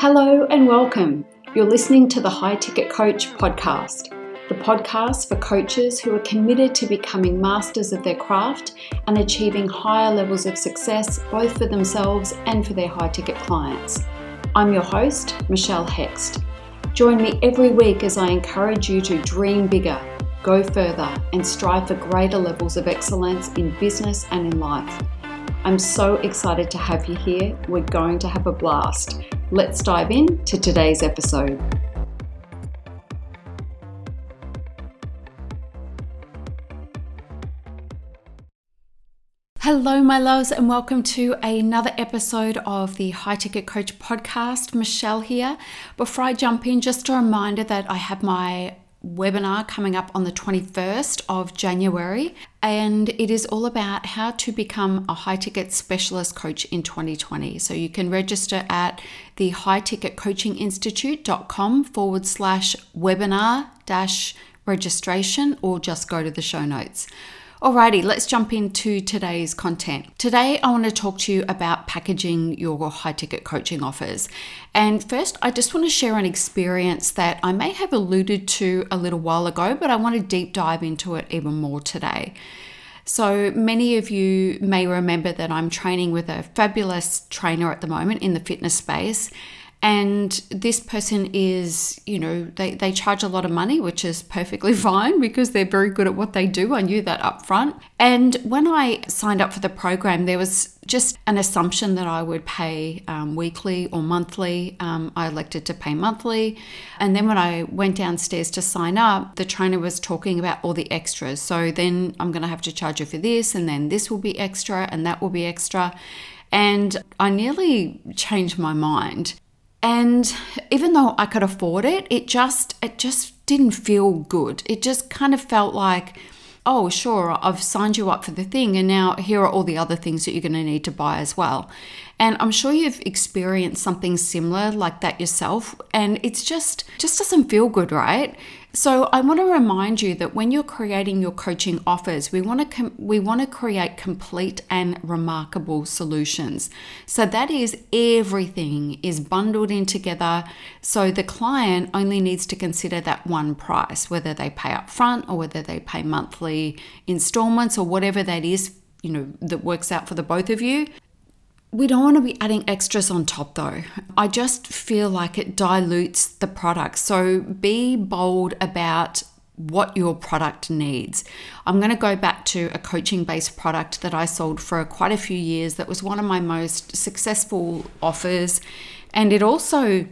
Hello and welcome. You're listening to the High Ticket Coach podcast, the podcast for coaches who are committed to becoming masters of their craft and achieving higher levels of success both for themselves and for their high ticket clients. I'm your host, Michelle Hext. Join me every week as I encourage you to dream bigger, go further, and strive for greater levels of excellence in business and in life. I'm so excited to have you here. We're going to have a blast. Let's dive in to today's episode. Hello, my loves, and welcome to another episode of the High Ticket Coach podcast. Michelle here. Before I jump in, just a reminder that I have my webinar coming up on the 21st of January, and it is all about how to become a high ticket specialist coach in 2020. So you can register at the high ticket coaching institute.com forward slash webinar dash registration or just go to the show notes. Alrighty, let's jump into today's content. Today, I want to talk to you about packaging your high ticket coaching offers. And first, I just want to share an experience that I may have alluded to a little while ago, but I want to deep dive into it even more today. So, many of you may remember that I'm training with a fabulous trainer at the moment in the fitness space and this person is you know they, they charge a lot of money which is perfectly fine because they're very good at what they do. I knew that up front and when i signed up for the program there was just an assumption that i would pay um, weekly or monthly. Um, i elected to pay monthly. And then when i went downstairs to sign up the trainer was talking about all the extras. So then i'm going to have to charge you for this and then this will be extra and that will be extra. And I nearly changed my mind and even though I could afford it, it just it just didn't feel good. It just kind of felt like, oh, sure, I've signed you up for the thing and now here are all the other things that you're going to need to buy as well. And I'm sure you've experienced something similar like that yourself and it's just just doesn't feel good, right? So I want to remind you that when you're creating your coaching offers, we want to com- we want to create complete and remarkable solutions. So that is everything is bundled in together so the client only needs to consider that one price, whether they pay up front or whether they pay monthly installments or whatever that is, you know, that works out for the both of you. We don't want to be adding extras on top though. I just feel like it dilutes the product. So be bold about what your product needs. I'm going to go back to a coaching based product that I sold for quite a few years that was one of my most successful offers. And it also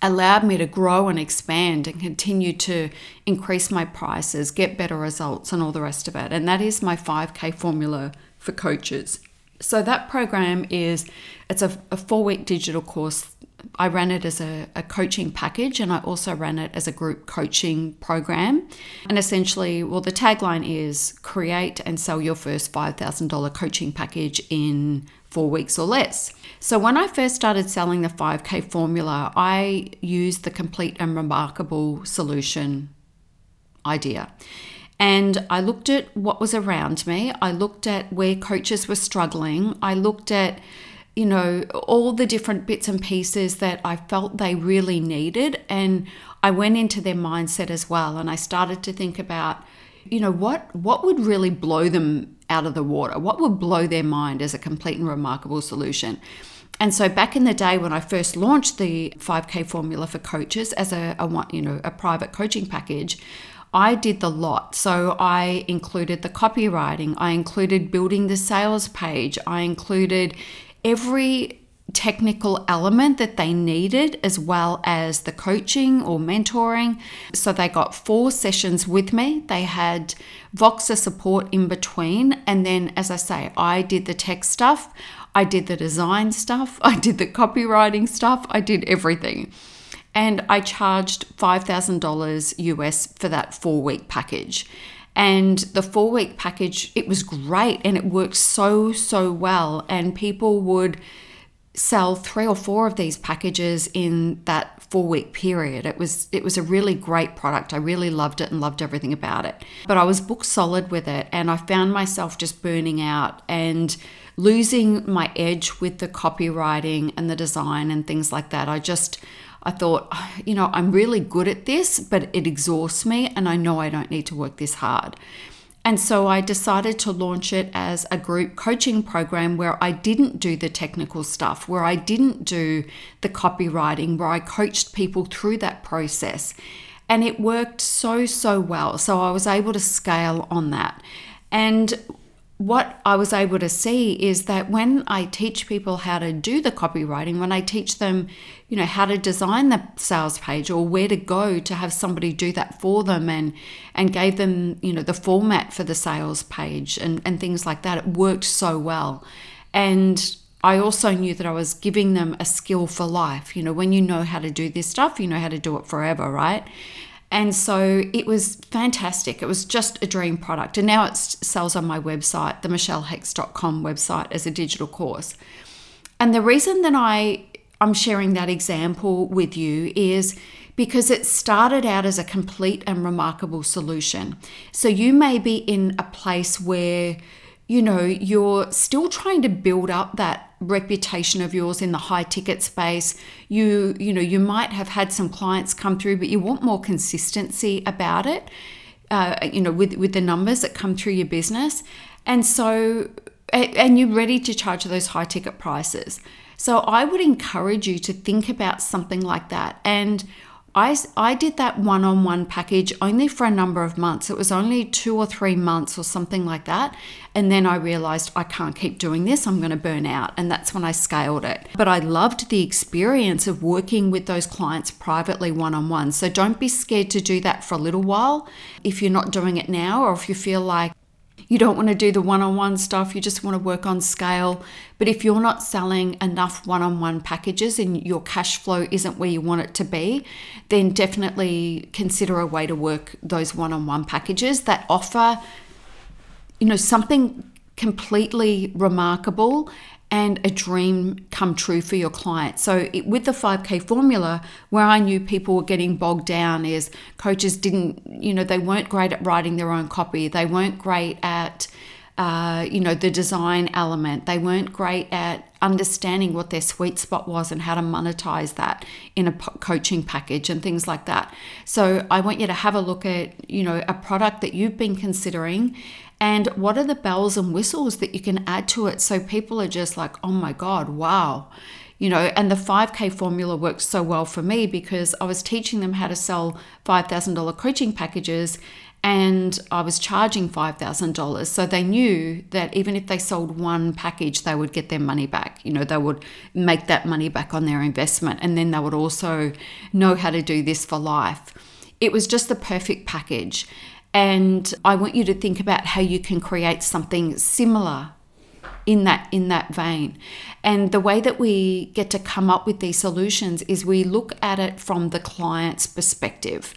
allowed me to grow and expand and continue to increase my prices, get better results, and all the rest of it. And that is my 5K formula for coaches. So that program is it's a, a four week digital course. I ran it as a, a, coaching package and I also ran it as a group coaching program. And essentially, well, the tagline is create and sell your first $5,000 coaching package in four weeks or less. So when I first started selling the 5K formula, I used the complete and remarkable solution idea. And I looked at what was around me. I looked at where coaches were struggling. I looked at, you know, all the different bits and pieces that I felt they really needed. And I went into their mindset as well. And I started to think about, you know, what, what would really blow them out of the water? What would blow their mind as a complete and remarkable solution? And so back in the day when I first launched the 5K formula for coaches as a, a you know a private coaching package, I did the lot. So I included the copywriting, I included building the sales page, I included every technical element that they needed, as well as the coaching or mentoring. So they got four sessions with me. They had Voxer support in between. And then, as I say, I did the tech stuff, I did the design stuff, I did the copywriting stuff, I did everything and I charged $5,000 US for that four week package. And the four week package, it was great and it worked so, so well. And people would sell three or four of these packages in that four week period. It was it was a really great product. I really loved it and loved everything about it. But I was book solid with it and I found myself just burning out and losing my edge with the copywriting and the design and things like that. I just I thought, you know, I'm really good at this, but it exhausts me and I know I don't need to work this hard. And so I decided to launch it as a group coaching program where I didn't do the technical stuff, where I didn't do the copywriting, where I coached people through that process. And it worked so, so well. So I was able to scale on that. And what I was able to see is that when I teach people how to do the copywriting, when I teach them, you know, how to design the sales page or where to go to have somebody do that for them and and gave them, you know, the format for the sales page and, and things like that, it worked so well. And I also knew that I was giving them a skill for life. You know, when you know how to do this stuff, you know how to do it forever, right? And so it was fantastic. It was just a dream product. And now it sells on my website, the michellehext.com website, as a digital course. And the reason that I, I'm sharing that example with you is because it started out as a complete and remarkable solution. So you may be in a place where you know, you're still trying to build up that reputation of yours in the high ticket space. You, you know, you might have had some clients come through, but you want more consistency about it. Uh, you know, with with the numbers that come through your business, and so and you're ready to charge those high ticket prices. So I would encourage you to think about something like that and I, I did that one on one package only for a number of months. It was only two or three months or something like that. And then I realized I can't keep doing this. I'm going to burn out. And that's when I scaled it. But I loved the experience of working with those clients privately one on one. So don't be scared to do that for a little while if you're not doing it now or if you feel like you don't want to do the one on one stuff, you just want to work on scale. But if you're not selling enough one on one packages and your cash flow isn't where you want it to be, then definitely consider a way to work those one on one packages that offer, you know, something completely remarkable and a dream come true for your client. So, it, with the 5K formula, where I knew people were getting bogged down is coaches didn't, you know, they weren't great at writing their own copy, they weren't great at, uh, you know, the design element, they weren't great at understanding what their sweet spot was and how to monetize that in a coaching package and things like that. So, I want you to have a look at, you know, a product that you've been considering and what are the bells and whistles that you can add to it so people are just like, oh my God, wow. You know, and the 5K formula works so well for me because I was teaching them how to sell $5,000 coaching packages and I was charging $5,000. So they knew that even if they sold one package, they would get their money back. You know, they would make that money back on their investment and then they would also know how to do this for life. It was just the perfect package. And I want you to think about how you can create something similar in that in that vein. And the way that we get to come up with these solutions is we look at it from the client's perspective.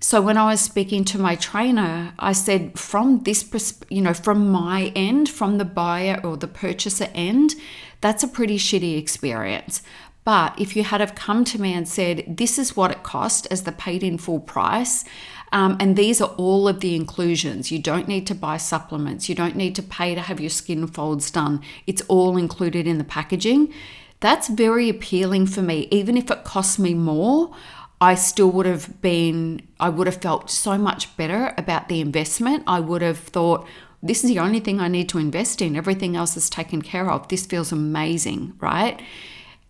So when I was speaking to my trainer, I said from this pers- you know from my end, from the buyer or the purchaser end, that's a pretty shitty experience. But if you had have come to me and said, this is what it cost as the paid in full price, um, and these are all of the inclusions. You don't need to buy supplements. You don't need to pay to have your skin folds done. It's all included in the packaging. That's very appealing for me. Even if it costs me more, I still would have been, I would have felt so much better about the investment. I would have thought, this is the only thing I need to invest in. Everything else is taken care of. This feels amazing, right?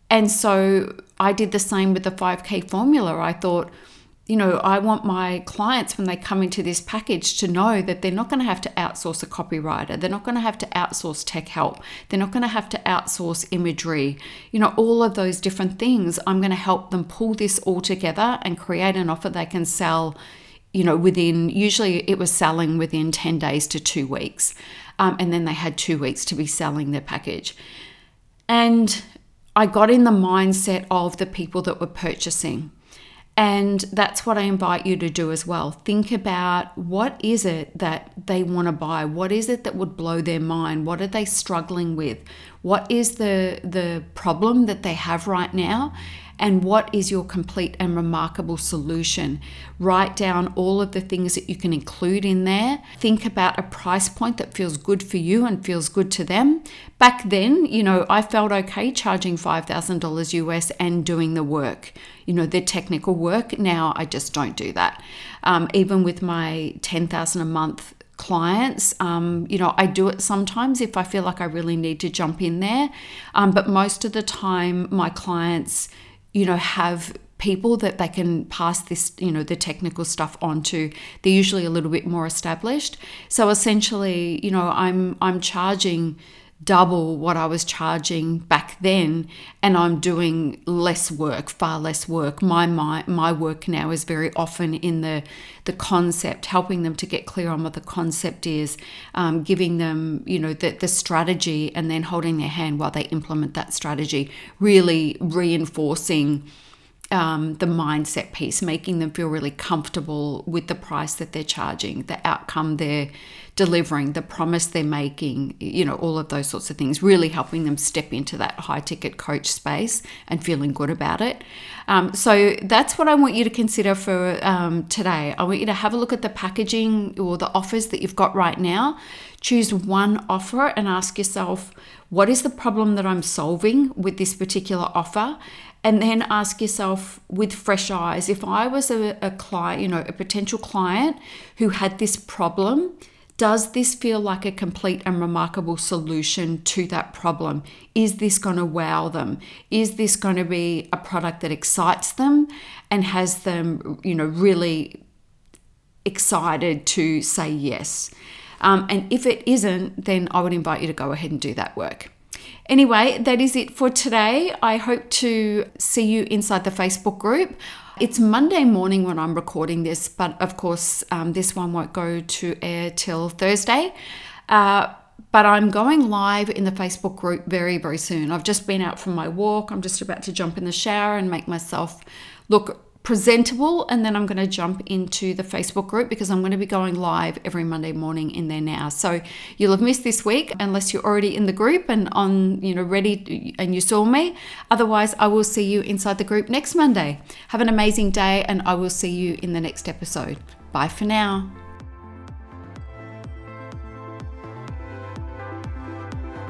And so I did the same with the 5K formula. I thought, you know, I want my clients when they come into this package to know that they're not going to have to outsource a copywriter. They're not going to have to outsource tech help. They're not going to have to outsource imagery. You know, all of those different things. I'm going to help them pull this all together and create an offer they can sell, you know, within, usually it was selling within 10 days to two weeks. Um, and then they had two weeks to be selling their package. And I got in the mindset of the people that were purchasing. And that's what I invite you to do as well. Think about what is it that they want to buy? What is it that would blow their mind? What are they struggling with? What is the the problem that they have right now? And what is your complete and remarkable solution. Write down all of the things that you can include in there. Think about a price point that feels good for you and feels good to them. Back then, you know, I felt okay charging $5,000 US and doing the work, you know, the technical work. Now I just don't do that. Um, even with my 10,000 a month clients. Um, you know, I do it sometimes if I feel like I really need to jump in there. Um, but most of the time, my clients you know, have people that they can pass this, you know, the technical stuff on to. They're usually a little bit more established. So essentially, you know, I'm I'm charging double what I was charging back then and I'm doing less work, far less work. My my my work now is very often in the the concept, helping them to get clear on what the concept is, um, giving them, you know, the, the strategy and then holding their hand while they implement that strategy, really reinforcing um, the mindset piece, making them feel really comfortable with the price that they're charging, the outcome they're delivering, the promise they're making, you know, all of those sorts of things, really helping them step into that high ticket coach space and feeling good about it. Um, so that's what I want you to consider for um, today. I want you to have a look at the packaging or the offers that you've got right now. Choose one offer and ask yourself, what is the problem that I'm solving with this particular offer? and then ask yourself with fresh eyes if I was a, a, client, you know, a potential client who had this problem, does this feel like a complete and remarkable solution to that problem? Is this going to wow them? Is this going to be a product that excites them and has them, you know, really excited to say yes? Um, and if it isn't, then I would invite you to go ahead and do that work. Anyway, that is it for today. I hope to see you inside the Facebook group. It's Monday morning when I'm recording this, but of course, um, this one won't go to air till Thursday. Uh, but I'm going live in the Facebook group very, very soon. I've just been out from my walk. I'm just about to jump in the shower and make myself look presentable and then I'm going to jump into the Facebook group because I'm going to be going live every Monday morning in there now. So you'll have missed this week unless you're already in the group and on, you know, ready and you saw me. Otherwise, I will see you inside the group next Monday. Have an amazing day and I will see you in the next episode. Bye for now.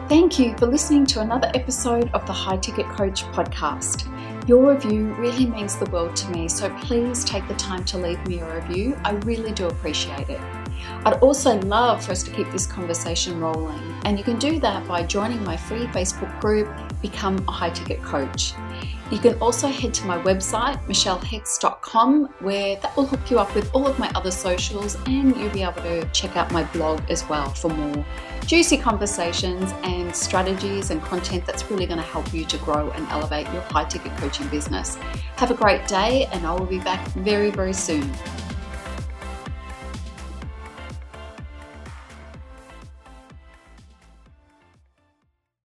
Thank you for listening to another episode of the High Ticket Coach podcast. Your review really means the world to me, so please take the time to leave me a review. I really do appreciate it. I'd also love for us to keep this conversation rolling, and you can do that by joining my free Facebook group, Become a High Ticket Coach. You can also head to my website, michellehext.com, where that will hook you up with all of my other socials, and you'll be able to check out my blog as well for more juicy conversations and strategies and content that's really going to help you to grow and elevate your high ticket coaching business. Have a great day, and I will be back very, very soon.